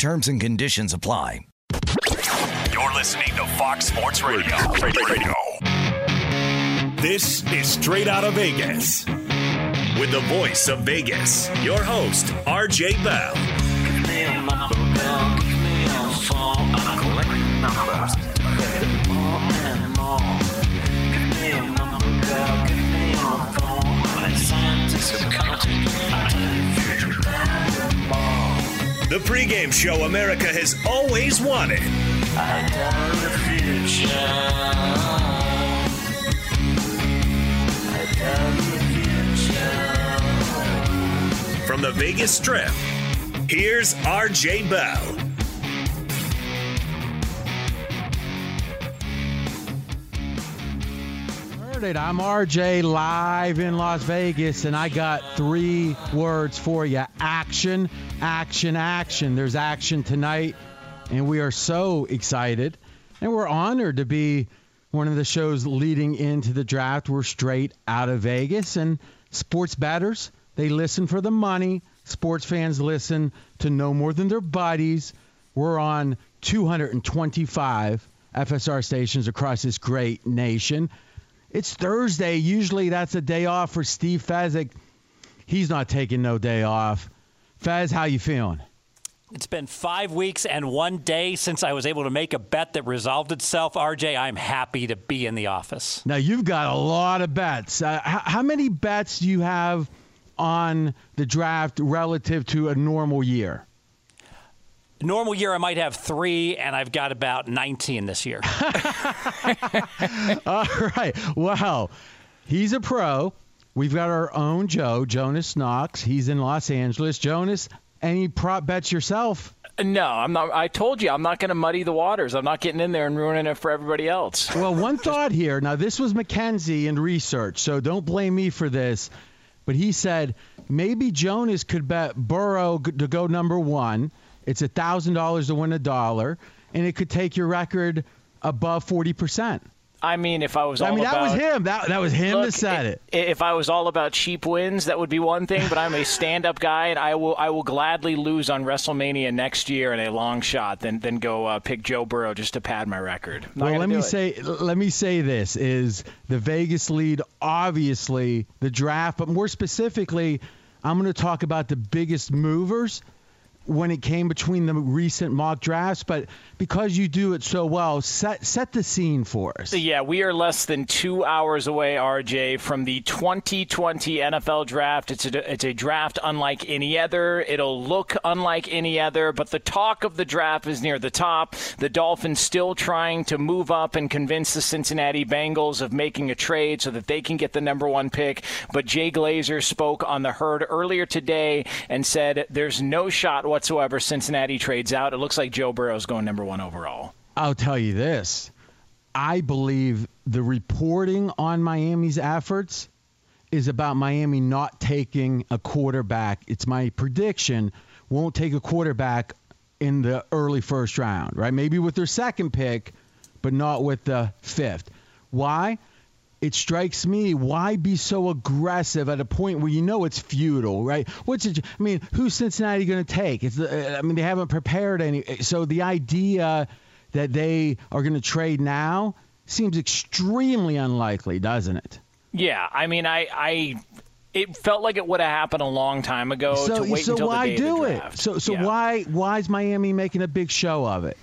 Terms and conditions apply. You're listening to Fox Sports Radio. Radio. Radio. This is Straight Out of Vegas. With the voice of Vegas, your host, RJ Bell. The pregame show America has always wanted. From the Vegas Strip, here's RJ Bell. I'm RJ live in Las Vegas, and I got three words for you action, action, action. There's action tonight, and we are so excited. And we're honored to be one of the shows leading into the draft. We're straight out of Vegas, and sports batters, they listen for the money. Sports fans listen to no more than their buddies. We're on 225 FSR stations across this great nation. It's Thursday. Usually that's a day off for Steve Fezzik. He's not taking no day off. Fez, how you feeling? It's been five weeks and one day since I was able to make a bet that resolved itself. RJ, I'm happy to be in the office. Now, you've got a lot of bets. Uh, how, how many bets do you have on the draft relative to a normal year? Normal year I might have three, and I've got about 19 this year. All right. Wow. He's a pro. We've got our own Joe, Jonas Knox. He's in Los Angeles. Jonas, any prop bets yourself? No, I'm not. I told you I'm not going to muddy the waters. I'm not getting in there and ruining it for everybody else. Well, one thought here. Now, this was McKenzie in research, so don't blame me for this. But he said maybe Jonas could bet Burrow to go number one it's $1,000 to win a dollar, and it could take your record above 40%. I mean, if I was, I mean, that about, was him. That that was him look, that said it, it. If I was all about cheap wins, that would be one thing. But I'm a stand-up guy, and I will I will gladly lose on WrestleMania next year in a long shot than than go uh, pick Joe Burrow just to pad my record. well, let me it. say let me say this: is the Vegas lead obviously the draft, but more specifically, I'm going to talk about the biggest movers when it came between the recent mock drafts, but because you do it so well, set set the scene for us. Yeah, we are less than two hours away, RJ, from the 2020 NFL draft. It's a, it's a draft unlike any other. It'll look unlike any other, but the talk of the draft is near the top. The Dolphins still trying to move up and convince the Cincinnati Bengals of making a trade so that they can get the number one pick. But Jay Glazer spoke on the herd earlier today and said there's no shot whatsoever Cincinnati trades out. It looks like Joe Burrow's going number one overall. I'll tell you this. I believe the reporting on Miami's efforts is about Miami not taking a quarterback. It's my prediction won't take a quarterback in the early first round, right? Maybe with their second pick, but not with the fifth. Why? It strikes me why be so aggressive at a point where you know it's futile, right? What's it? I mean, who's Cincinnati going to take? It's uh, I mean, they haven't prepared any. So the idea that they are going to trade now seems extremely unlikely, doesn't it? Yeah, I mean, I, I it felt like it would have happened a long time ago so, to wait so until why the do the it? So so Yeah. why why is Miami making a big show of it?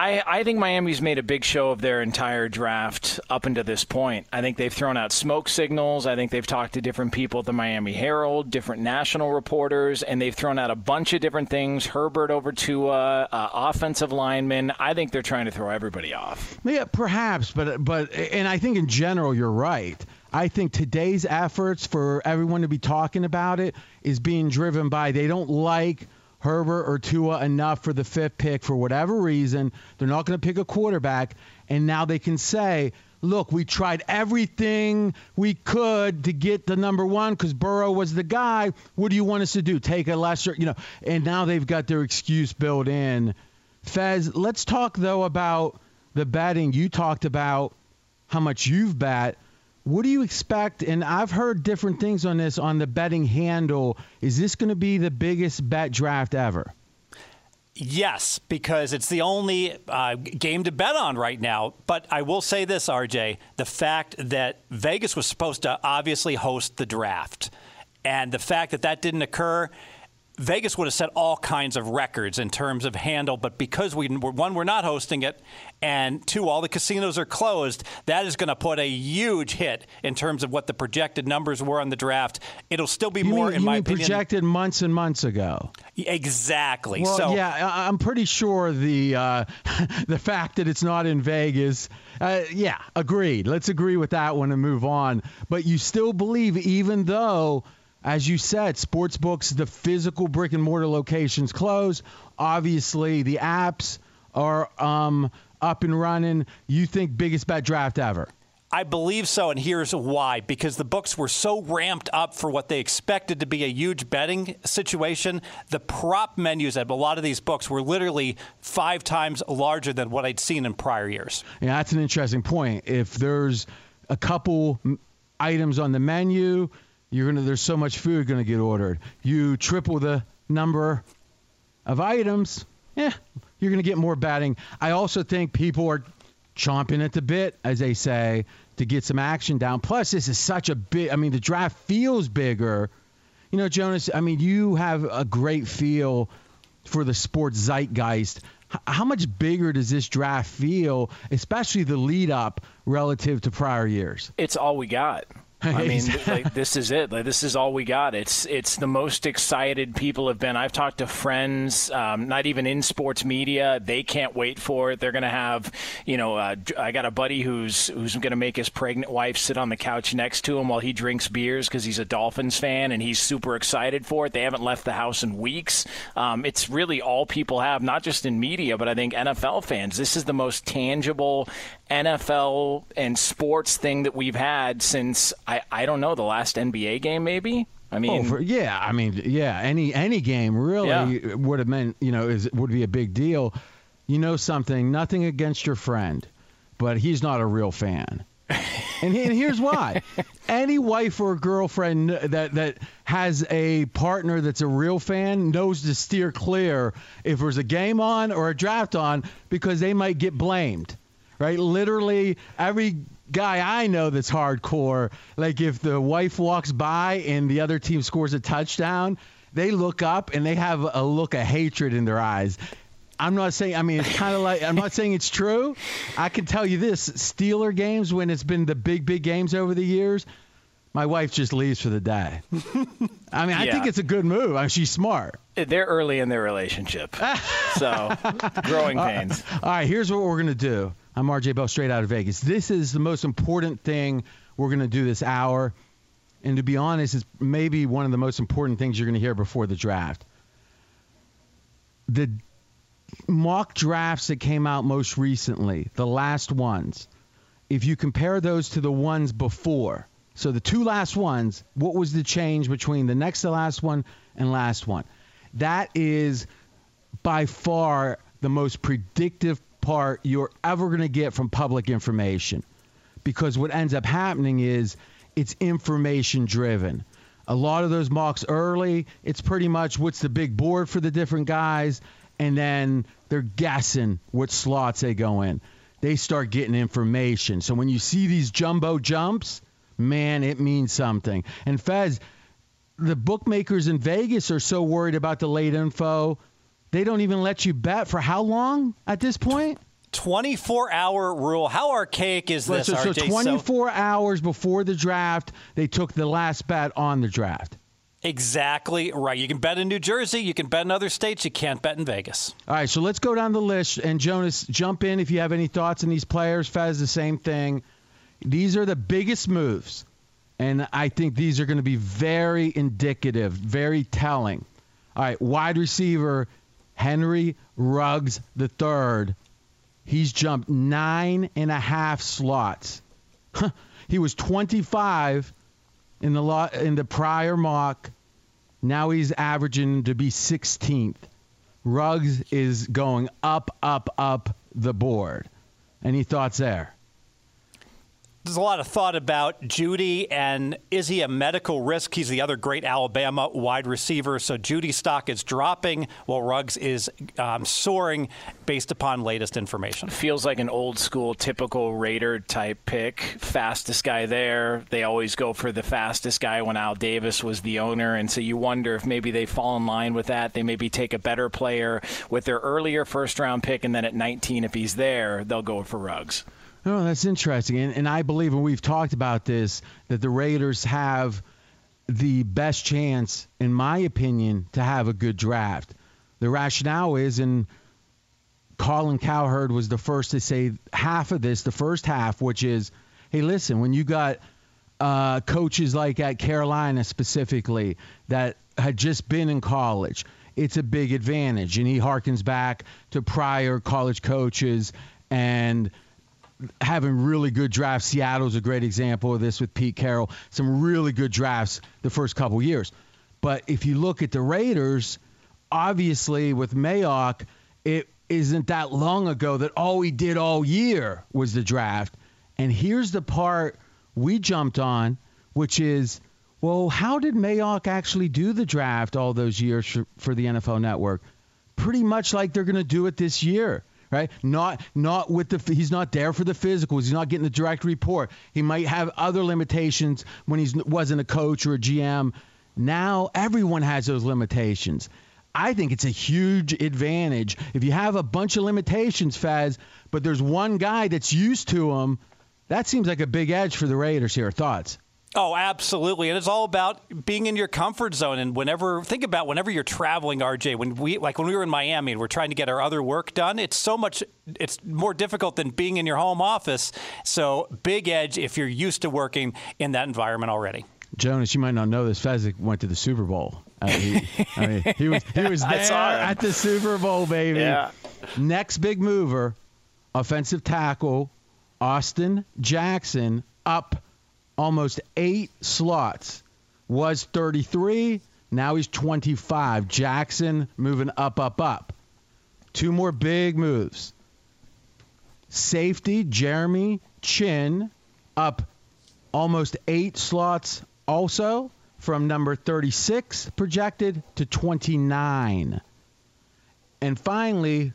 I, I think Miami's made a big show of their entire draft up until this point. I think they've thrown out smoke signals. I think they've talked to different people at the Miami Herald, different national reporters, and they've thrown out a bunch of different things. Herbert over to uh, uh, offensive linemen. I think they're trying to throw everybody off. Yeah, perhaps, but but and I think in general you're right. I think today's efforts for everyone to be talking about it is being driven by they don't like Herbert or Tua enough for the fifth pick for whatever reason. They're not going to pick a quarterback, and now they can say, "Look, we tried everything we could to get the number one because Burrow was the guy. What do you want us to do? Take a lesser, you know?" And now they've got their excuse built in. Fez, let's talk though about the betting. You talked about how much you've bet. What do you expect? And I've heard different things on this on the betting handle. Is this going to be the biggest bet draft ever? Yes, because it's the only uh, game to bet on right now. But I will say this, RJ the fact that Vegas was supposed to obviously host the draft, and the fact that that didn't occur. Vegas would have set all kinds of records in terms of handle, but because we one we're not hosting it, and two all the casinos are closed, that is going to put a huge hit in terms of what the projected numbers were on the draft. It'll still be You more, mean, in my opinion. projected months and months ago? Exactly. Well, so yeah, I'm pretty sure the uh, the fact that it's not in Vegas. Uh, yeah, agreed. Let's agree with that one and move on. But you still believe, even though, as you said, sports books, the physical brick and mortar locations close. Obviously, the apps are um, up and running. You think biggest bet draft ever? I believe so, and here's why. Because the books were so ramped up for what they expected to be a huge betting situation. The prop menus at a lot of these books were literally five times larger than what I'd seen in prior years. Yeah, that's an interesting point. If there's a couple items on the menu, you're gonna there's so much food gonna get ordered. You triple the number of items, yeah, you're gonna get more batting. I also think people are chomping at the bit, as they say, to get some action down. Plus, this is such a big. I mean, the draft feels bigger. You know, Jonas. I mean, you have a great feel for the sports zeitgeist. How much bigger does this draft feel, especially the lead up relative to prior years? It's all we got. I mean, like, this is it. Like, this is all we got. It's it's the most excited people have been. I've talked to friends, um, not even in sports media. They can't wait for it. They're going to have, you know, uh, I got a buddy who's who's going to make his pregnant wife sit on the couch next to him while he drinks beers because he's a Dolphins fan and he's super excited for it. They haven't left the house in weeks. Um, it's really all people have, not just in media, but I think NFL fans. This is the most tangible NFL and sports thing that we've had since I, I don't know the last NBA game maybe. I oh, mean, oh, for, yeah, I mean, yeah, any any game really Yeah. would have meant, you know, is would be a big deal. You know something? Nothing against your friend, but he's not a real fan. and, he- and here's why: any wife or girlfriend that that has a partner that's a real fan knows to steer clear if there's a game on or a draft on because they might get blamed right? Literally every guy I know that's hardcore, like if the wife walks by and the other team scores a touchdown they look up and they have a look of hatred in their eyes. I'm not saying. I mean, it's kind of like I'm not saying it's true. I can tell you this: Steeler games when it's been the big, big games over the years, my wife just leaves for the day. I mean, I think it's a good move. I mean, she's smart. They're early in their relationship, so growing pains. All right, here's what we're gonna do. I'm RJ Bell, straight out of Vegas. This is the most important thing we're gonna do this hour, and to be honest, it's maybe one of the most important things you're gonna hear before the draft. The mock drafts that came out most recently, the last ones, if you compare those to the ones before, so the two last ones, what was the change between the next to last one and last one? That is by far the most predictive part you're ever going to get from public information. Because what ends up happening is it's information driven. A lot of those mocks early, it's pretty much what's the big board for the different guys, and then they're guessing what slots they go in. They start getting information. So when you see these jumbo jumps, man, it means something. And Fez, the bookmakers in Vegas are so worried about the late info, they don't even let you bet for how long at this point? 24 hour rule. How archaic is this, so, so RJ? 24 hours before the draft, they took the last bet on the draft. exactly right. You can bet in New Jersey. You can bet in other states. You can't bet in Vegas. All right, so let's go down the list. And Jonas, jump in if you have any thoughts on these players. Fez, the same thing. These are the biggest moves. And I think these are going to be very indicative, very telling. All right, wide receiver Henry Ruggs III. He's jumped nine and a half slots. he was 25 in the in the prior mock. Now he's averaging to be 16th. Ruggs is going up, up, up the board. Any thoughts there? There's a lot of thought about Jeudy and is he a medical risk? He's the other great Alabama wide receiver. So Jeudy's stock is dropping while Ruggs is um, soaring based upon latest information. Feels like an old school, typical Raider type pick. Fastest guy there. They always go for the fastest guy when Al Davis was the owner. And so you wonder if maybe they fall in line with that. They maybe take a better player with their earlier first round pick. And then at 19, if he's there, they'll go for Ruggs. Oh, that's interesting. And, and I believe, and we've talked about this, that the Raiders have the best chance, in my opinion, to have a good draft. The rationale is, and Colin Cowherd was the first to say half of this, the first half, which is, hey, listen, when you got uh, coaches like at Carolina specifically that had just been in college, it's a big advantage. And he harkens back to prior college coaches and having really good drafts. Seattle's a great example of this with Pete Carroll. Some really good drafts the first couple years. But if you look at the Raiders, obviously with Mayock, it isn't that long ago that all he did all year was the draft. And here's the part we jumped on, which is, well, how did Mayock actually do the draft all those years for, for the NFL Network? Pretty much like they're going to do it this year right? Not not with the he's not there for the physicals. He's not getting the direct report. He might have other limitations when he wasn't a coach or a GM. Now everyone has those limitations. I think it's a huge advantage if you have a bunch of limitations, Faz, but there's one guy that's used to them. That seems like a big edge for the Raiders here. Thoughts? Oh, absolutely. And it's all about being in your comfort zone. And whenever, think about whenever you're traveling, RJ, when we, like when we were in Miami and we're trying to get our other work done, it's so much, it's more difficult than being in your home office. So, big edge if you're used to working in that environment already. Jonas, you might not know this. Fezzik went to the Super Bowl. Uh, he, I mean, he was he was there at the Super Bowl, baby. Yeah. Next big mover, offensive tackle, Austin Jackson, up almost eight slots. Was 33. Now he's 25. Jackson moving up, up, up. Two more big moves. Safety, Jeremy Chinn, up almost eight slots also from number 36 projected to 29. And finally,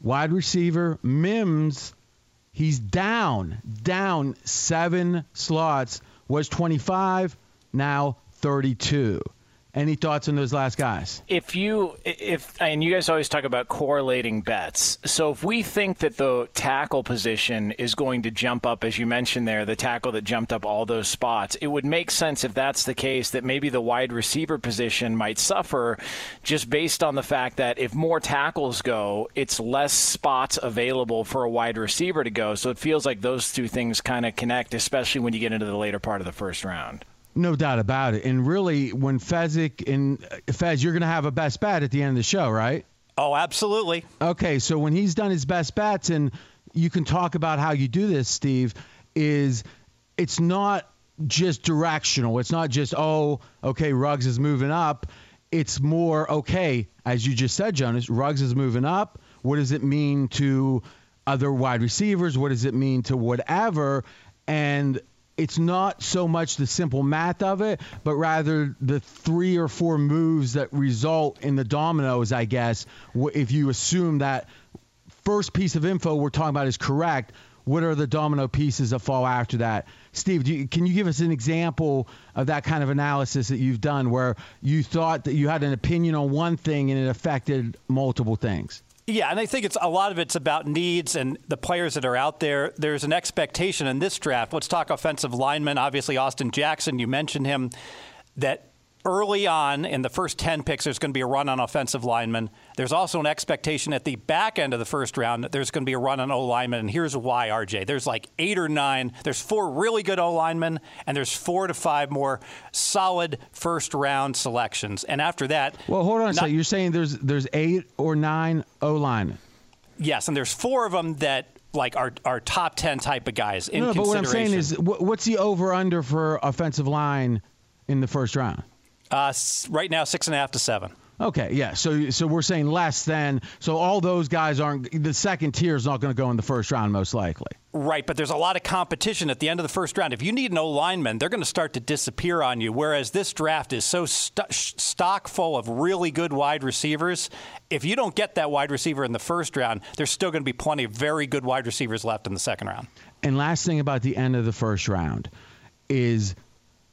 wide receiver Mims, he's down, down seven slots, was 25, now 32. Any thoughts on those last guys? If you, if, and you guys always talk about correlating bets. So if we think that the tackle position is going to jump up, as you mentioned there, the tackle that jumped up all those spots, it would make sense if that's the case that maybe the wide receiver position might suffer just based on the fact that if more tackles go, it's less spots available for a wide receiver to go. So it feels like those two things kind of connect, especially when you get into the later part of the first round. No doubt about it. And really, when Fezzik and uh, Fez, you're going to have a best bet at the end of the show, right? Oh, absolutely. Okay, so when he's done his best bets, and you can talk about how you do this, Steve, is it's not just directional. It's not just, oh, okay, Ruggs is moving up. It's more, okay, as you just said, Jonas, Ruggs is moving up. What does it mean to other wide receivers? What does it mean to whatever? And it's not so much the simple math of it, but rather the three or four moves that result in the dominoes, I guess. If you assume that first piece of info we're talking about is correct, what are the domino pieces that fall after that? Steve, you, can you give us an example of that kind of analysis that you've done where you thought that you had an opinion on one thing and it affected multiple things? Yeah, and I think it's a lot of it's about needs and the players that are out there. There's an expectation in this draft. Let's talk offensive linemen. Obviously, Austin Jackson, you mentioned him, that early on in the first 10 picks, there's going to be a run on offensive linemen. There's also an expectation at the back end of the first round that there's going to be a run on O linemen. And here's why, RJ. There's like eight or nine. There's four really good O linemen, and there's four to five more solid first round selections. And after that. Well, hold on a second. You're saying there's, there's eight or nine O linemen? Yes, and there's four of them that like our, our top 10 type of guys in no, but what I'm saying is, what's the over under for offensive line in the first round? Uh, right now, six and a half to seven. Okay, yeah. So so we're saying less than. So all those guys aren't. The second tier is not going to go in the first round, most likely. Right, but there's a lot of competition at the end of the first round. If you need an no lineman, they're going to start to disappear on you. Whereas this draft is so st- stock full of really good wide receivers. If you don't get that wide receiver in the first round, there's still going to be plenty of very good wide receivers left in the second round. And last thing about the end of the first round is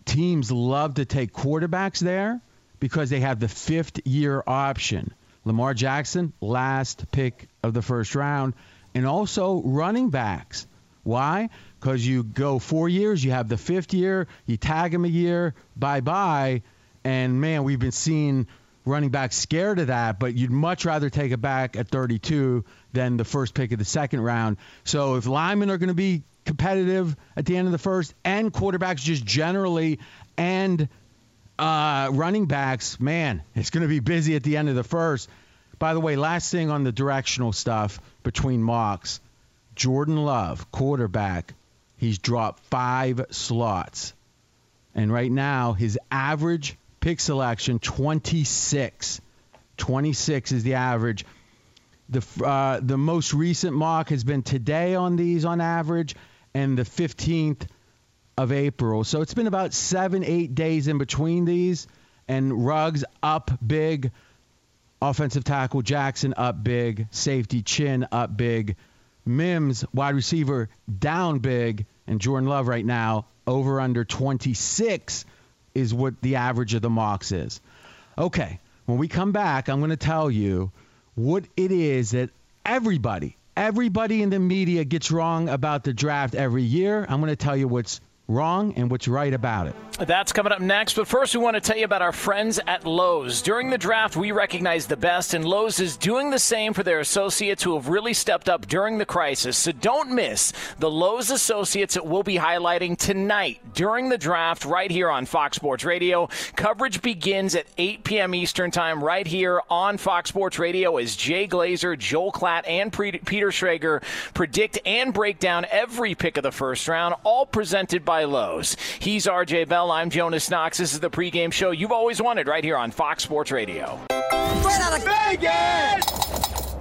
teams love to take quarterbacks there because they have the fifth year option. Lamar Jackson, last pick of the first round, and also running backs. Why? Because you go four years, you have the fifth year, you tag them a year, bye bye. And man, we've been seeing running backs scared of that, but you'd much rather take a back at 32 than the first pick of the second round. So if linemen are going to be competitive at the end of the first, and quarterbacks just generally, and uh, running backs, man, it's going to be busy at the end of the first. By the way, last thing on the directional stuff between mocks Jordan Love, quarterback, he's dropped five slots. And right now, his average pick selection 26. 26 is the average. The uh, the most recent mock has been today on these on average, and the 15th of April. So it's been about seven, eight days in between these. And Ruggs up big, offensive tackle Jackson up big, safety Chinn up big, Mims wide receiver down big, and Jordan Love right now over under 26 is what the average of the mocks is. Okay, when we come back, I'm going to tell you what it is that everybody, everybody in the media gets wrong about the draft every year. I'm going to tell you what's wrong and what's right about it. That's coming up next. But first, we want to tell you about our friends at Lowe's. During the draft, we recognize the best, and Lowe's is doing the same for their associates who have really stepped up during the crisis. So don't miss the Lowe's associates that we'll be highlighting tonight during the draft right here on Fox Sports Radio. Coverage begins at 8 p.m. Eastern Time right here on Fox Sports Radio as Jay Glazer, Joel Klatt, and Peter Schrager predict and break down every pick of the first round, all presented by Lowe's. He's RJ Bell. I'm Jonas Knox. This is the pregame show you've always wanted right here on Fox Sports Radio. Straight out of Vegas!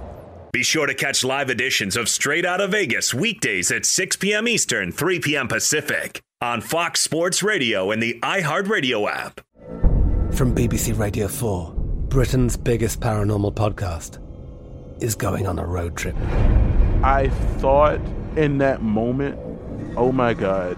Be sure to catch live editions of Straight Out of Vegas weekdays at 6 p.m. Eastern, 3 p.m. Pacific on Fox Sports Radio and the iHeartRadio app. From BBC Radio 4, Britain's biggest paranormal podcast is going on a road trip. I thought in that moment, oh my God.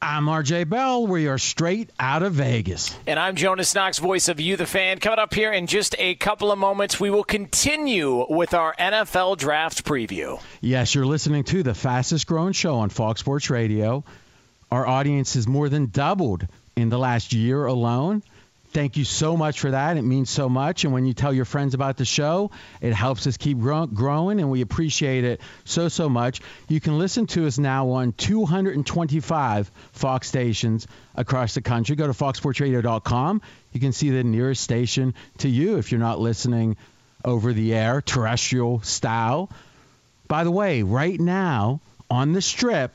I'm RJ Bell. We are straight out of Vegas. And I'm Jonas Knox, voice of You, the fan. Coming up here in just a couple of moments, we will continue with our NFL draft preview. Yes, you're listening to the fastest growing show on Fox Sports Radio. Our audience has more than doubled in the last year alone. Thank you so much for that. It means so much. And when you tell your friends about the show, it helps us keep grow- growing, and we appreciate it so, so much. You can listen to us now on 225 Fox stations across the country. Go to foxsportsradio.com. You can see the nearest station to you if you're not listening over the air, terrestrial style. By the way, right now on the strip,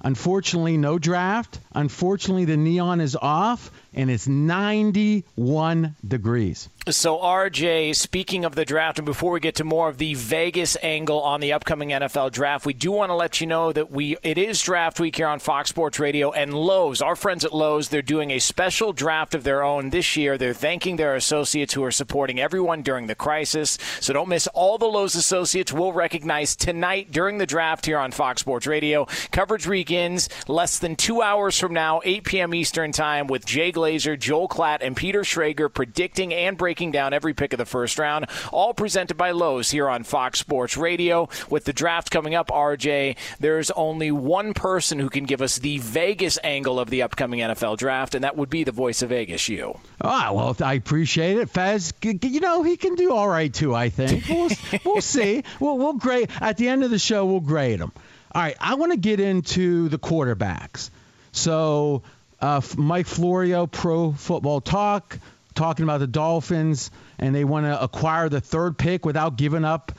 unfortunately, no draft. Unfortunately, the neon is off and it's 91 degrees. So, RJ, speaking of the draft, and before we get to more of the Vegas angle on the upcoming NFL draft, we do want to let you know that we it is draft week here on Fox Sports Radio and Lowe's. Our friends at Lowe's, they're doing a special draft of their own this year. They're thanking their associates who are supporting everyone during the crisis. So don't miss all the Lowe's associates we'll recognize tonight during the draft here on Fox Sports Radio. Coverage begins less than two hours from now, 8 p.m. Eastern Time, with Jay Glazer, Joel Klatt, and Peter Schrager predicting and breaking breaking down every pick of the first round, all presented by Lowe's here on Fox Sports Radio. With the draft coming up, RJ, there's only one person who can give us the Vegas angle of the upcoming NFL draft, and that would be the voice of Vegas, you. Ah, well, I appreciate it. Fez, you know, he can do all right, too, I think. We'll, we'll see. We'll, we'll grade, at the end of the show, we'll grade him. All right, I want to get into the quarterbacks. So, uh, Mike Florio, Pro Football Talk, talking about the Dolphins and they want to acquire the third pick without giving up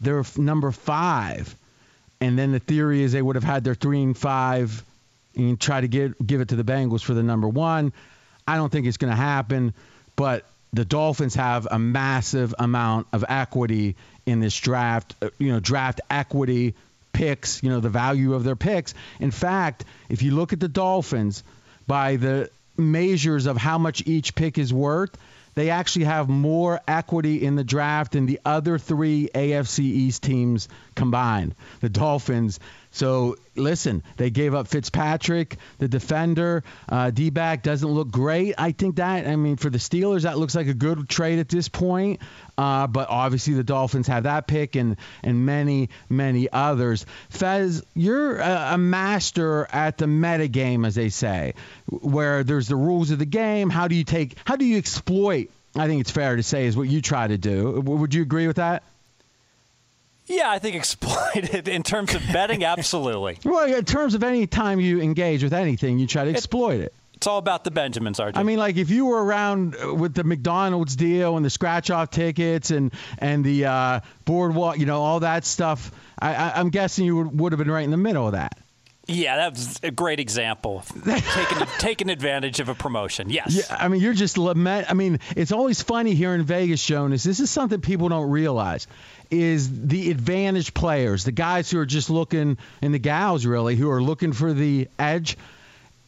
their number five. And then the theory is they would have had their three and five and try to get give it to the Bengals for the number one. I don't think it's going to happen, but the Dolphins have a massive amount of equity in this draft. Uh, you know, draft equity picks. You know, the value of their picks. In fact, if you look at the Dolphins by the measures of how much each pick is worth, they actually have more equity in the draft than the other three AFC East teams combined. The Dolphins. So listen, they gave up Fitzpatrick, the defender. Uh, D back doesn't look great. I think that, I mean, for the Steelers, that looks like a good trade at this point. Uh, but obviously, the Dolphins have that pick and, and many, many others. Fez, you're a, a master at the meta game, as they say, where there's the rules of the game. How do you take, how do you exploit? I think it's fair to say is what you try to do. Would you agree with that? Yeah, I think exploited in terms of betting, absolutely. Well, in terms of any time you engage with anything, you try to exploit it. It's all about the Benjamins, RJ. I mean, like if you were around with the McDonald's deal and the scratch-off tickets and and the uh, boardwalk, you know, all that stuff. I, I, I'm guessing you would, would have been right in the middle of that. Yeah, that was a great example. taking taking advantage of a promotion. Yes. Yeah, I mean, you're just lament. I mean, it's always funny here in Vegas, Jonas. This is something people don't realize is the advantage players, the guys who are just looking, and the gals really, who are looking for the edge.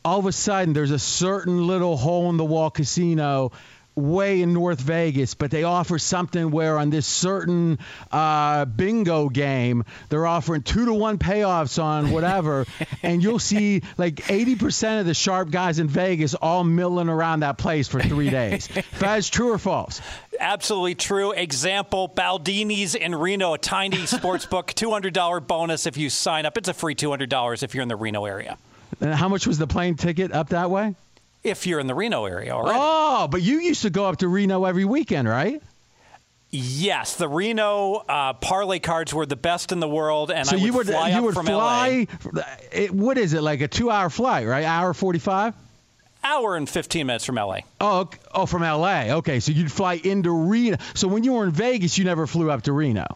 All of a sudden, there's a certain little hole in the wall casino way in North Vegas, but they offer something where on this certain uh, bingo game, they're offering two to one payoffs on whatever, and you'll see like 80% of the sharp guys in Vegas all milling around that place for three days. That's true or false? Absolutely true. Example Baldini's in Reno, a tiny sports book, $200 bonus if you sign up. It's a free $200 if you're in the Reno area. And how much was the plane ticket up that way? If you're in the Reno area already. Oh, but you used to go up to Reno every weekend, right? Yes, the Reno uh, parlay cards were the best in the world, and so I would you would fly you up would from fly. It, what is it like a two-hour flight, right? Hour forty-five. Hour and fifteen minutes from LA. Oh, oh, from LA. Okay, so you'd fly into Reno. So when you were in Vegas, you never flew up to Reno,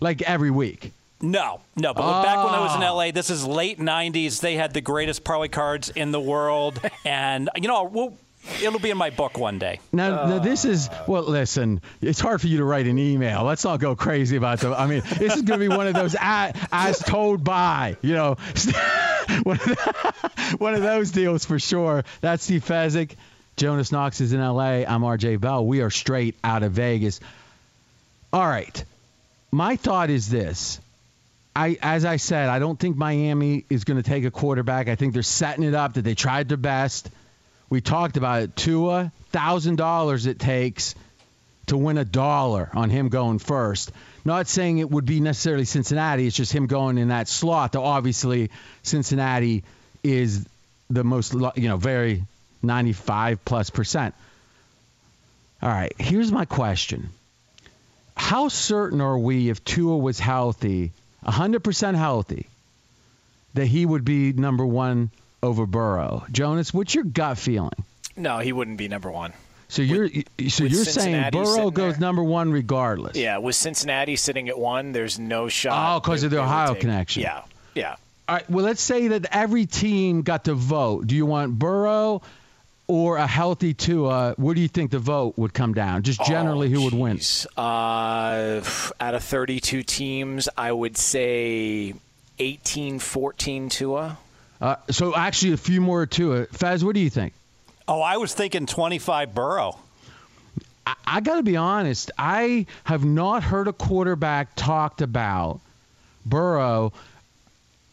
like every week. No, no. But back when I was in ah. LA, this is late '90s. They had the greatest parlay cards in the world, and you know, we'll, it'll be in my book one day. Now, now this is well. Listen, it's hard for you to write an email. Let's not go crazy about the. I mean, this is going to be one of those as told by. You know, one of, the- one of those deals for sure. That's Steve Fezzik. Jonas Knox is in L.A. I'm R.J. Bell. We are straight out of Vegas. All right. My thought is this. I, as I said, I don't think Miami is going to take a quarterback. I think they're setting it up that they tried their best. We talked about it. Tua, thousand dollars it takes to win a dollar on him going first. Not saying it would be necessarily Cincinnati. It's just him going in that slot. Though obviously Cincinnati is the most, you know, very 95 plus percent. All right. Here's my question. How certain are we if Tua was healthy, 100% healthy, that he would be number one over Burrow? Jonas, what's your gut feeling? No, he wouldn't be number one. So you're so with you're saying Burrow goes there. number one regardless. Yeah, with Cincinnati sitting at one, there's no shot. Oh, because of the Ohio connection. Yeah, yeah. All right. Well, let's say that every team got to vote. Do you want Burrow or a healthy Tua? Where do you think the vote would come down? Just generally, who would win? Uh, out of 32 teams, I would say 18, 14 Tua. Uh, so actually, a few more Tua. Faz, what do you think? Oh, I was thinking 25 Burrow. I, I got to be honest. I have not heard a quarterback talked about Burrow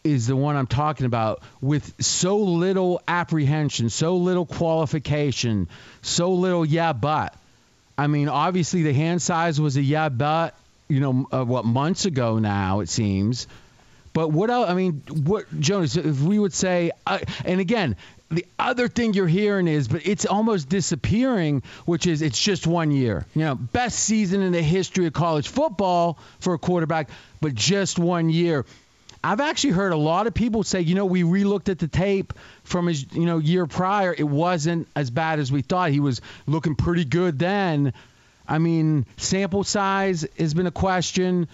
is the one I'm talking about with so little apprehension, so little qualification, so little yeah but. I mean, obviously the hand size was a yeah but, you know, uh, what months ago now it seems. But what else? I mean, what Jonas? If we would say, uh, and again, the other thing you're hearing is, but it's almost disappearing, which is it's just one year. You know, best season in the history of college football for a quarterback, but just one year. I've actually heard a lot of people say, you know, we relooked at the tape from his, you know, year prior. It wasn't as bad as we thought. He was looking pretty good then. I mean, sample size has been a question,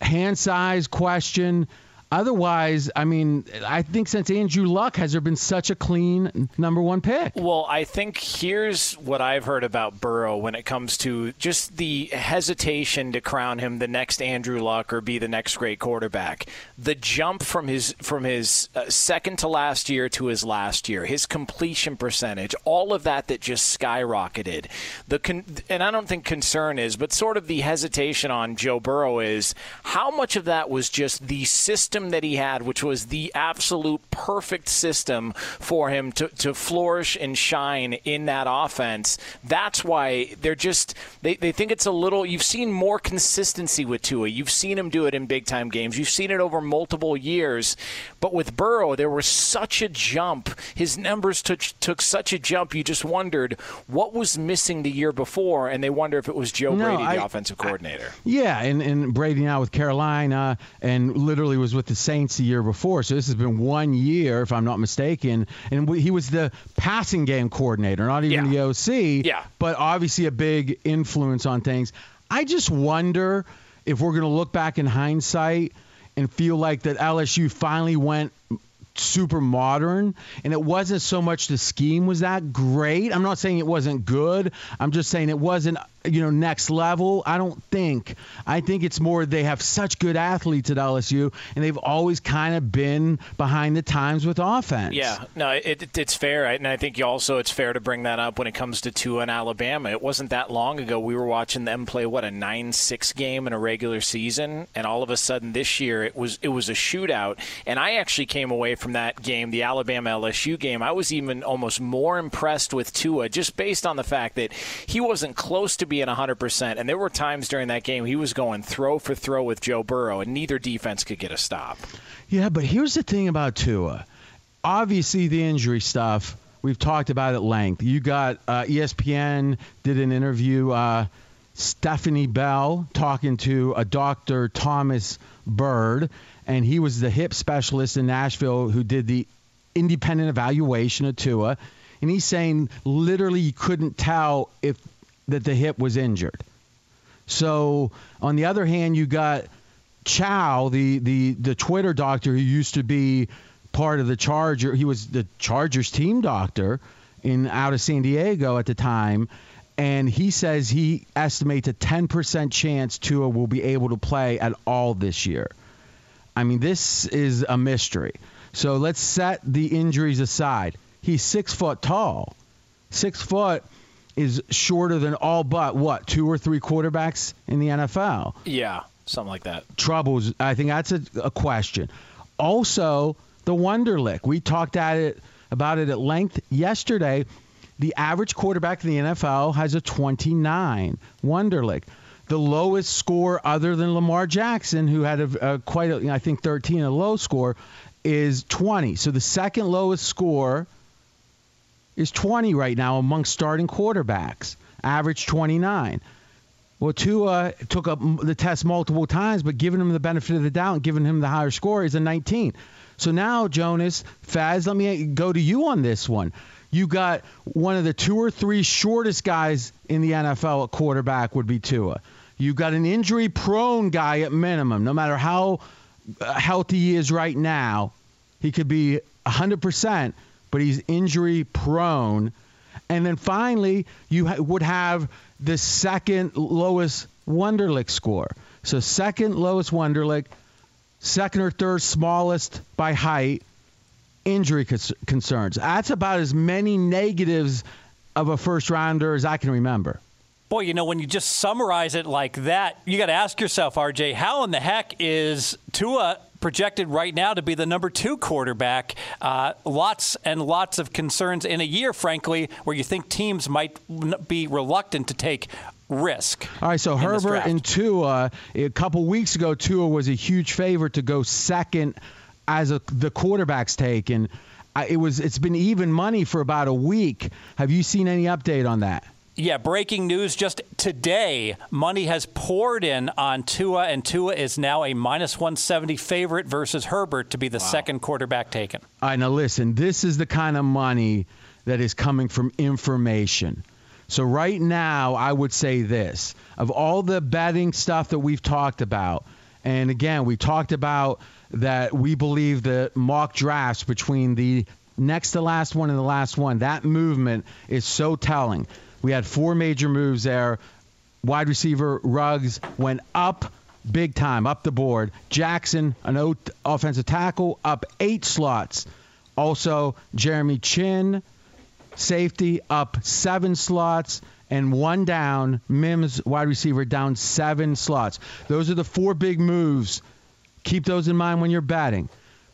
hand size question. Otherwise, I mean, I think since Andrew Luck, has there been such a clean number one pick? Well, I think here's what I've heard about Burrow when it comes to just the hesitation to crown him the next Andrew Luck or be the next great quarterback. The jump from his from his uh, second to last year to his last year, his completion percentage, all of that that just skyrocketed. The con- and I don't think concern is, but sort of the hesitation on Joe Burrow is how much of that was just the system system that he had, which was the absolute perfect system for him to, to flourish and shine in that offense. That's why they're just they, they think it's a little you've seen more consistency with Tua. You've seen him do it in big time games. You've seen it over multiple years. But with Burrow, there was such a jump. His numbers took took such a jump. You just wondered what was missing the year before, and they wonder if it was Joe No, Brady, the offensive coordinator. Yeah, and, and Brady now with Carolina and literally was with the Saints the year before. So this has been one year, if I'm not mistaken. And we, he was the passing game coordinator, not even the OC. Yeah. But obviously a big influence on things. I just wonder if we're going to look back in hindsight and feel like that LSU finally went super modern and it wasn't so much the scheme was that great i'm not saying it wasn't good i'm just saying it wasn't you know next level i don't think i think it's more they have such good athletes at lsu and they've always kind of been behind the times with offense Yeah, no, it, it, it's fair, and I think also it's fair to bring that up when it comes to Tua and Alabama. It wasn't that long ago we were watching them play what a nine-six game in a regular season, and all of a sudden this year it was it was a shootout. And I actually came away from that game, the Alabama LSU game. I was even almost more impressed with Tua just based on the fact that he wasn't close to being 100%, and there were times during that game he was going throw for throw with Joe Burrow, and neither defense could get a stop. Yeah, but here's the thing about Tua. Obviously, the injury stuff we've talked about at length. You got uh, ESPN did an interview. Uh, Stephania Bell talking to a Dr. Thomas Byrd, and he was the hip specialist in Nashville who did the independent evaluation of Tua, and he's saying literally you couldn't tell if that the hip was injured. So on the other hand, you got Chao, the the the Twitter doctor who used to be part of the Charger. He was the Chargers team doctor in out of San Diego at the time, and he says he estimates a 10% chance Tua will be able to play at all this year. I mean, this is a mystery. So let's set the injuries aside. He's six foot tall. Six foot is shorter than all but what two or three quarterbacks in the NFL Yeah, something like that. troubles. I think that's a, a question. Also, the Wonderlic. We talked at it about it at length yesterday. The average quarterback in the NFL has a 29 Wonderlic. The lowest score, other than Lamar Jackson, who had a, a quite, a, I think, 13, a low score, is 20. So the second lowest score is 20 right now among starting quarterbacks. Average 29. Well, Tua took up the test multiple times, but giving him the benefit of the doubt and giving him the higher score is a 19. So now, Jonas, Faz, let me go to you on this one. You got one of the two or three shortest guys in the NFL at quarterback would be Tua. You got an injury prone guy at minimum, no matter how uh, healthy he is right now. He could be 100%, but he's injury prone. And then finally, you ha- would have the second lowest Wonderlic score. So, second lowest Wonderlic, second or third smallest by height, injury cons- concerns. That's about as many negatives of a first rounder as I can remember. Boy, you know, when you just summarize it like that, you got to ask yourself, RJ, how in the heck is Tua projected right now to be the number two quarterback? Uh, lots and lots of concerns in a year, frankly, where you think teams might be reluctant to take risk. All right, so Herbert and Tua. A couple weeks ago, Tua was a huge favorite to go second as a, the quarterback's take, and it was it's been even money for about a week. Have you seen any update on that? Yeah, breaking news just today. Money has poured in on Tua, and Tua is now a minus 170 favorite versus Herbert to be the second quarterback taken. All right, now listen, this is the kind of money that is coming from information. So right now, I would say this: of all the betting stuff that we've talked about, and again, we talked about that we believe the mock drafts between the next to last one and the last one, that movement is so telling. We had four major moves there. Wide receiver Ruggs went up big time, up the board. Jackson, an offensive tackle, up eight slots. Also, Jeremy Chinn, safety, up seven slots. And one down, Mims, wide receiver, down seven slots. Those are the four big moves Keep those in mind when you're betting.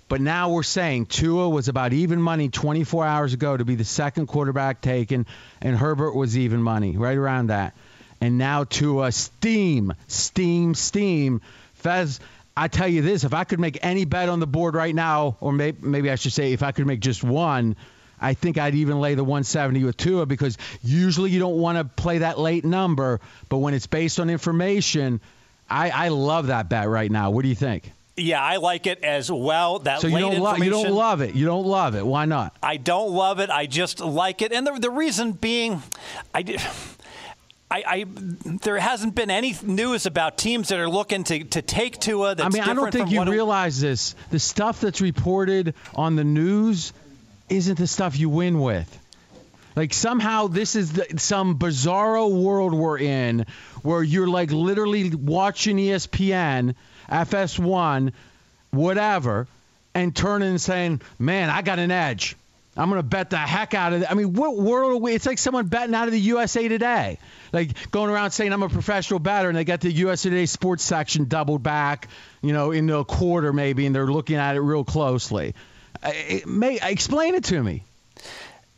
But now we're saying Tua was about even money 24 hours ago to be the second quarterback taken, and Herbert was even money, right around that. And now Tua, steam, steam, steam. Fez, I tell you this: if I could make any bet on the board right now, or maybe, maybe I should say, if I could make just one, I think I'd even lay the 170 with Tua because usually you don't want to play that late number, but when it's based on information, I, I love that bet right now. What do you think? Yeah, I like it as well. That so you late don't lo- you don't love it. You don't love it. Why not? I don't love it. I just like it, and the the reason being, I did. I, I there hasn't been any news about teams that are looking to, to take Tua. That's I mean, I don't think you realize this. The stuff that's reported on the news isn't the stuff you win with. Like somehow this is the, some bizarro world we're in where you're like literally watching ESPN, FS1, whatever, and turning and saying, "Man, I got an edge. I'm gonna bet the heck out of it." I mean, what world? Are we? It's like someone betting out of the USA Today, like going around saying, "I'm a professional bettor," and they got the USA Today sports section doubled back, you know, into a quarter maybe, and they're looking at it real closely. It may explain it to me.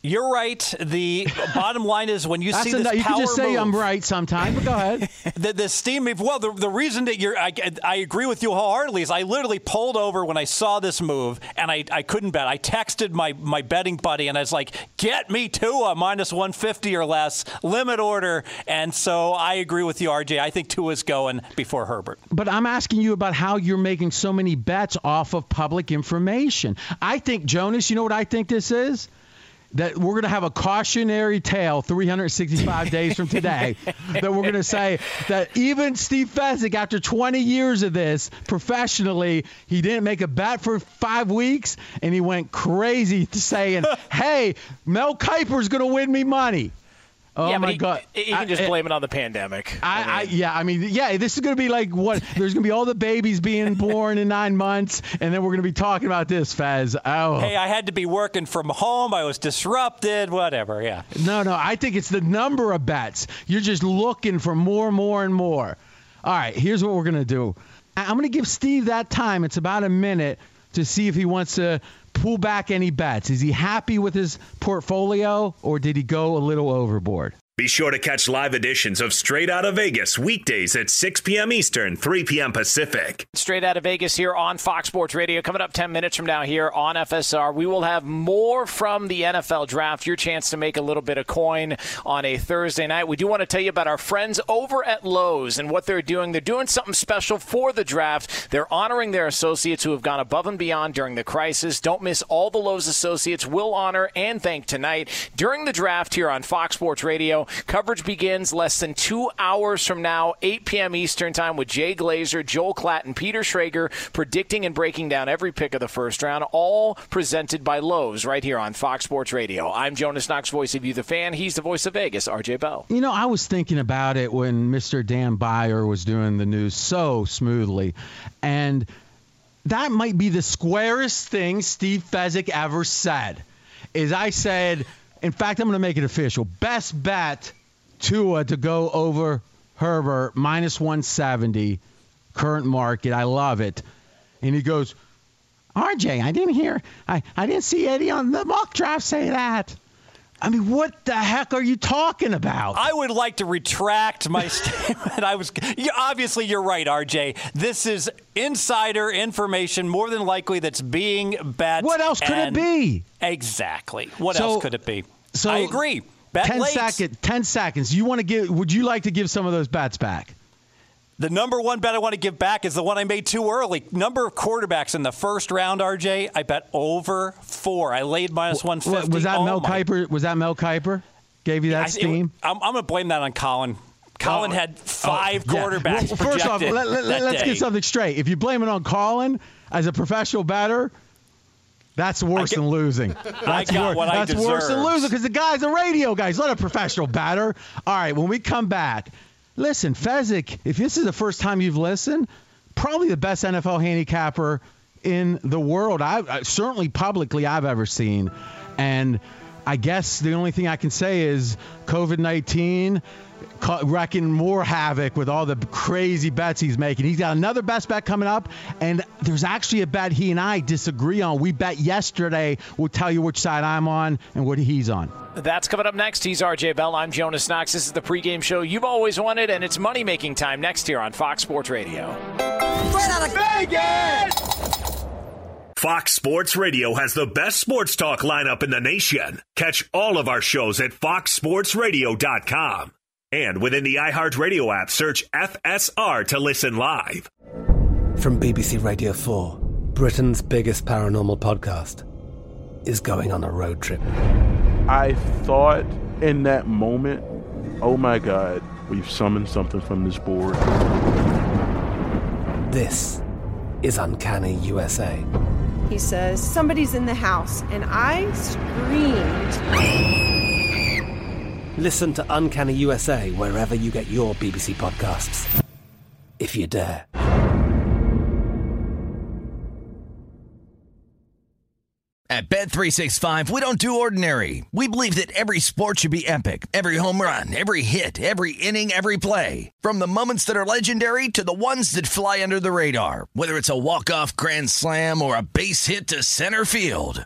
You're right. The bottom line is when you see this enough. You power can just say move, I'm right sometime, but go ahead. the, the steam move. Well, the, the reason that you're, I, I agree with you wholeheartedly is I literally pulled over when I saw this move and I, I couldn't bet. I texted my, my betting buddy and I was like, get me to a minus 150 or less limit order. And so I agree with you, RJ. I think two Tua's going before Herbert. But I'm asking you about how you're making so many bets off of public information. I think, Jonas, you know what I think this is? That we're going to have a cautionary tale 365 days from today. that we're going to say that even Steve Fezzik, after 20 years of this professionally, he didn't make a bet for five weeks and he went crazy saying, hey, Mel Kiper's going to win me money. Oh yeah, my he, God! he can just I- blame it on the pandemic. I, I, yeah, I mean, yeah, this is going to be like what? There's going to be all the babies being born in nine months, and then we're going to be talking about this, Fez. Oh, Hey, I had to be working from home. I was disrupted, whatever. Yeah. no, no, I think it's the number of bets. You're just looking for more, more, and more. All right, here's what we're going to do. I'm going to give Steve that time. It's about a minute to see if he wants to pull back any bets. Is he happy with his portfolio, or did he go a little overboard? Be sure to catch live editions of Straight Out of Vegas weekdays at 6 p.m. Eastern, 3 p.m. Pacific. Straight out of Vegas here on Fox Sports Radio. Coming up 10 minutes from now here on FSR, we will have more from the NFL draft. Your chance to make a little bit of coin on a Thursday night. We do want to tell you about our friends over at Lowe's and what they're doing. They're doing something special for the draft. They're honoring their associates who have gone above and beyond during the crisis. Don't miss all the Lowe's associates will honor and thank tonight during the draft here on Fox Sports Radio. Coverage begins less than two hours from now, 8 p.m. Eastern Time, with Jay Glazer, Joel Klatt, Peter Schrager predicting and breaking down every pick of the first round, all presented by Lowe's right here on Fox Sports Radio. I'm Jonas Knox, voice of you, the fan. He's the voice of Vegas, RJ Bell. You know, I was thinking about it when Mr. Dan Byer was doing the news so smoothly. And that might be the squarest thing Steve Fezzik ever said. Is I said, in fact, I'm going to make it official. Best bet Tua to go over Herbert minus 170 current market. I love it. And he goes, RJ, I didn't hear, I, I didn't see Eddie on the mock draft say that. I mean, what the heck are you talking about? I would like to retract my statement. I was you, obviously you're right, RJ. This is insider information, more than likely that's being bet. What else could it be? Exactly. What So- else could it be? so I agree. Bet 10 late. second, 10 seconds. You want to give? Would you like to give some of those bets back? The number one bet I want to give back is the one I made too early. Number of quarterbacks in the first round, RJ. I bet over four. I laid minus one fifty. was that oh Mel my Kiper? Was that Mel Kiper? Gave you that I- it- steam? I'm, I'm going to blame that on Colin. Colin Oh, had oh, five oh, yeah. quarterbacks. Well, first off, let, us get something straight. If you blame it on Colin as a professional batter, that's worse get- than losing. That's got wor- what I That's worse than losing because the guy's a radio guy. He's not a professional batter. All right, when we come back, listen, Fezzik, if this is the first time you've listened, probably the best NFL handicapper in the world. I, certainly publicly I've ever seen, and I guess the only thing I can say is COVID 19 wrecking more havoc with all the crazy bets he's making. He's got another best bet coming up, and there's actually a bet he and I disagree on. We bet yesterday. We'll tell you which side I'm on and what he's on. That's coming up next. He's RJ Bell. I'm Jonas Knox. This is the pregame show you've always wanted, and it's money making time next here on Fox Sports Radio. Straight out of Vegas! Fox Sports Radio has the best sports talk lineup in the nation. Catch all of our shows at foxsportsradio.com. And within the iHeartRadio app, search FSR to listen live. From BBC Radio 4, Britain's biggest paranormal podcast is going on a road trip. I thought in that moment, oh my God, we've summoned something from this board. This is Uncanny USA. He says, Somebody's in the house, and I screamed. Listen to Uncanny USA wherever you get your BBC podcasts. If you dare. At Bet 365, we don't do ordinary. We believe that every sport should be epic. Every home run, every hit, every inning, every play. From the moments that are legendary to the ones that fly under the radar. Whether it's a walk-off grand slam or a base hit to center field.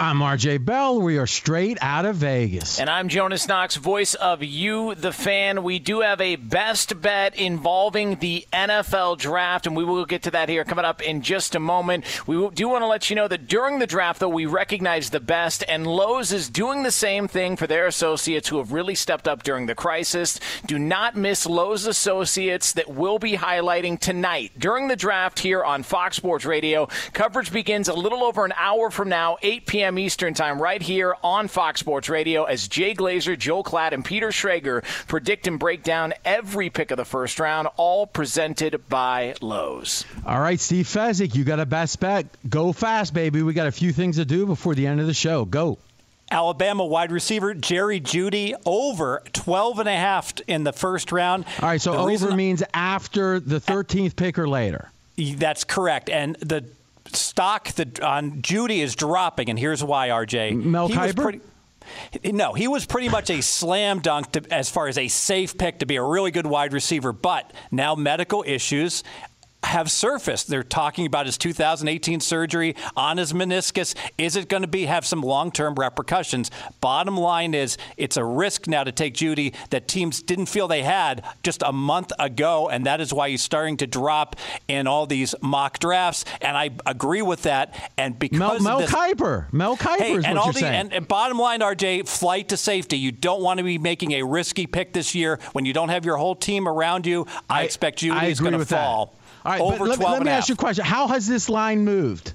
I'm RJ Bell. We are straight out of Vegas. And I'm Jonas Knox, voice of You, the fan. We do have a best bet involving the NFL draft, and we will get to that here coming up in just a moment. We do want to let you know that during the draft, though, we recognize the best, and Lowe's is doing the same thing for their associates who have really stepped up during the crisis. Do not miss Lowe's associates that will be highlighting tonight during the draft here on Fox Sports Radio. Coverage begins a little over an hour from now, 8 p.m p.m. Eastern Time, right here on Fox Sports Radio, as Jay Glazer, Joel Klatt, and Peter Schrager predict and break down every pick of the first round, all presented by Lowe's. All right, Steve Fezzik, you got a best bet. Go fast, baby. We got a few things to do before the end of the show. Go. Alabama wide receiver Jerry Jeudy over 12 and a half in the first round. All right, so the over means after the 13th pick or later. That's correct. And the stock that on Jeudy is dropping, and here's why, RJ. Mel Kiper? No, he was pretty much a slam dunk to, as far as a safe pick to be a really good wide receiver. But now medical issues have surfaced. They're talking about his 2018 surgery on his meniscus. Is it going to be have some long-term repercussions? Bottom line is it's a risk now to take Jeudy that teams didn't feel they had just a month ago, and that is why he's starting to drop in all these mock drafts. And I agree with that. And because Mel, Mel this, Kiper, Mel Kiper hey, is and what all you're the, saying. And, and bottom line, RJ, flight to safety. You don't want to be making a risky pick this year when you don't have your whole team around you. I, I expect Jeudy I is going to fall. That. All right, over let, 12 let me ask you a question. How has this line moved?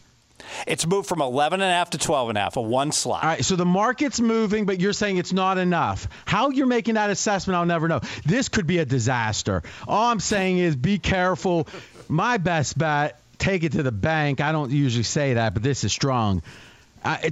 It's moved from 11 and a half to 12 and a half, a one slot. All right, so the market's moving, but you're saying it's not enough. How you're making that assessment, I'll never know. This could be a disaster. All I'm saying is be careful. My best bet, take it to the bank. I don't usually say that, but this is strong.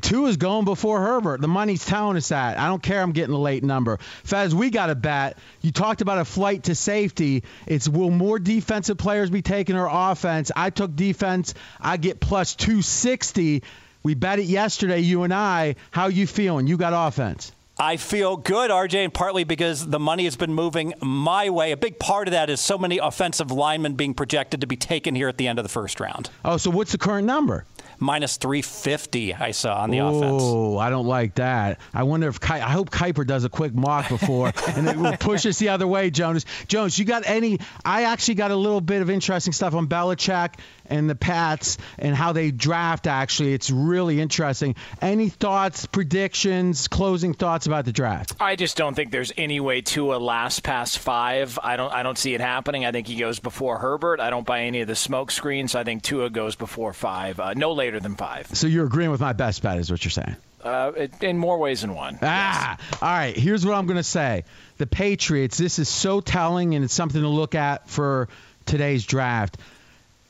Two is going before Herbert. The money's telling us that. I don't care. I'm getting a late number. Fez, we got a bet. You talked about a flight to safety. It's will more defensive players be taking or offense? I took defense. I get plus 260. We bet it yesterday, you and I. How you feeling? You got offense. I feel good, RJ, and partly because the money has been moving my way. A big part of that is so many offensive linemen being projected to be taken here at the end of the first round. Oh, so what's the current number? minus 350 I saw on the Ooh, offense. Oh, I don't like that. I wonder if I hope Kiper does a quick mock before and it will push us the other way, Jonas. Jonas, you got any? I actually got a little bit of interesting stuff on Belichick and the Pats and how they draft. Actually, it's really interesting. Any thoughts, predictions, closing thoughts about the draft? I just don't think there's any way to a last past five. I don't. I don't see it happening. I think he goes before Herbert. I don't buy any of the smoke screens. I think Tua goes before five. Uh, no later than five. So you're agreeing with my best bet, is what you're saying? Uh, in more ways than one. Ah, yes. all right. Here's what I'm going to say. The Patriots. This is so telling, and it's something to look at for today's draft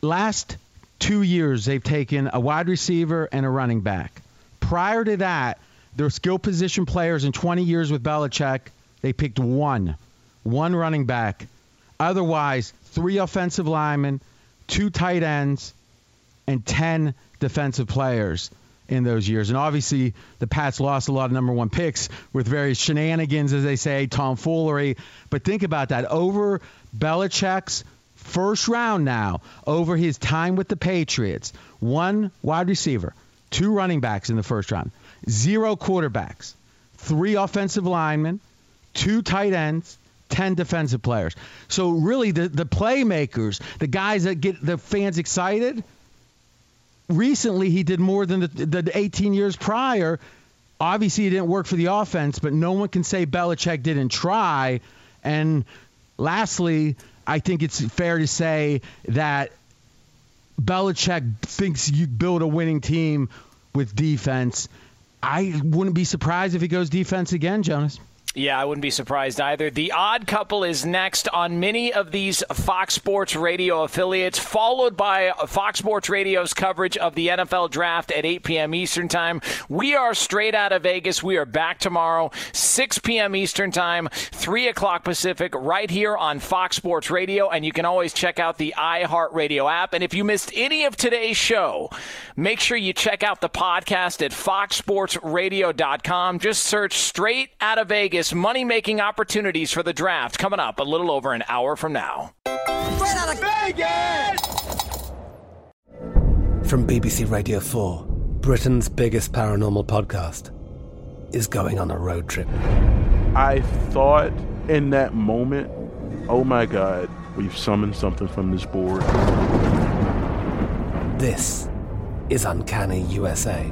last two years, they've taken a wide receiver and a running back. Prior to that, their skill position players in 20 years with Belichick, they picked one, one running back. Otherwise, three offensive linemen, two tight ends, and 10 defensive players in those years. And obviously, the Pats lost a lot of number one picks with various shenanigans, as they say, tomfoolery. But think about that. Over Belichick's first round now over his time with the Patriots. One wide receiver, two running backs in the first round, zero quarterbacks, three offensive linemen, two tight ends, 10 defensive players. So really the the playmakers, the guys that get the fans excited, recently he did more than the, the 18 years prior. Obviously, it didn't work for the offense, but no one can say Belichick didn't try. And lastly, I think it's fair to say that Belichick thinks you build a winning team with defense. I wouldn't be surprised if he goes defense again, Jonas. Yeah, I wouldn't be surprised either. The Odd Couple is next on many of these Fox Sports Radio affiliates, followed by Fox Sports Radio's coverage of the NFL Draft at 8 p.m. Eastern Time. We are straight out of Vegas. We are back tomorrow, 6 p.m. Eastern Time, 3 o'clock Pacific, right here on Fox Sports Radio. And you can always check out the iHeartRadio app. And if you missed any of today's show, make sure you check out the podcast at foxsportsradio.com. Just search straight out of Vegas money making opportunities for the draft coming up a little over an hour from now. Straight out of Vegas! From BBC Radio 4, Britain's biggest paranormal podcast is going on a road trip. I thought in that moment, oh my God, we've summoned something from this board. This is Uncanny USA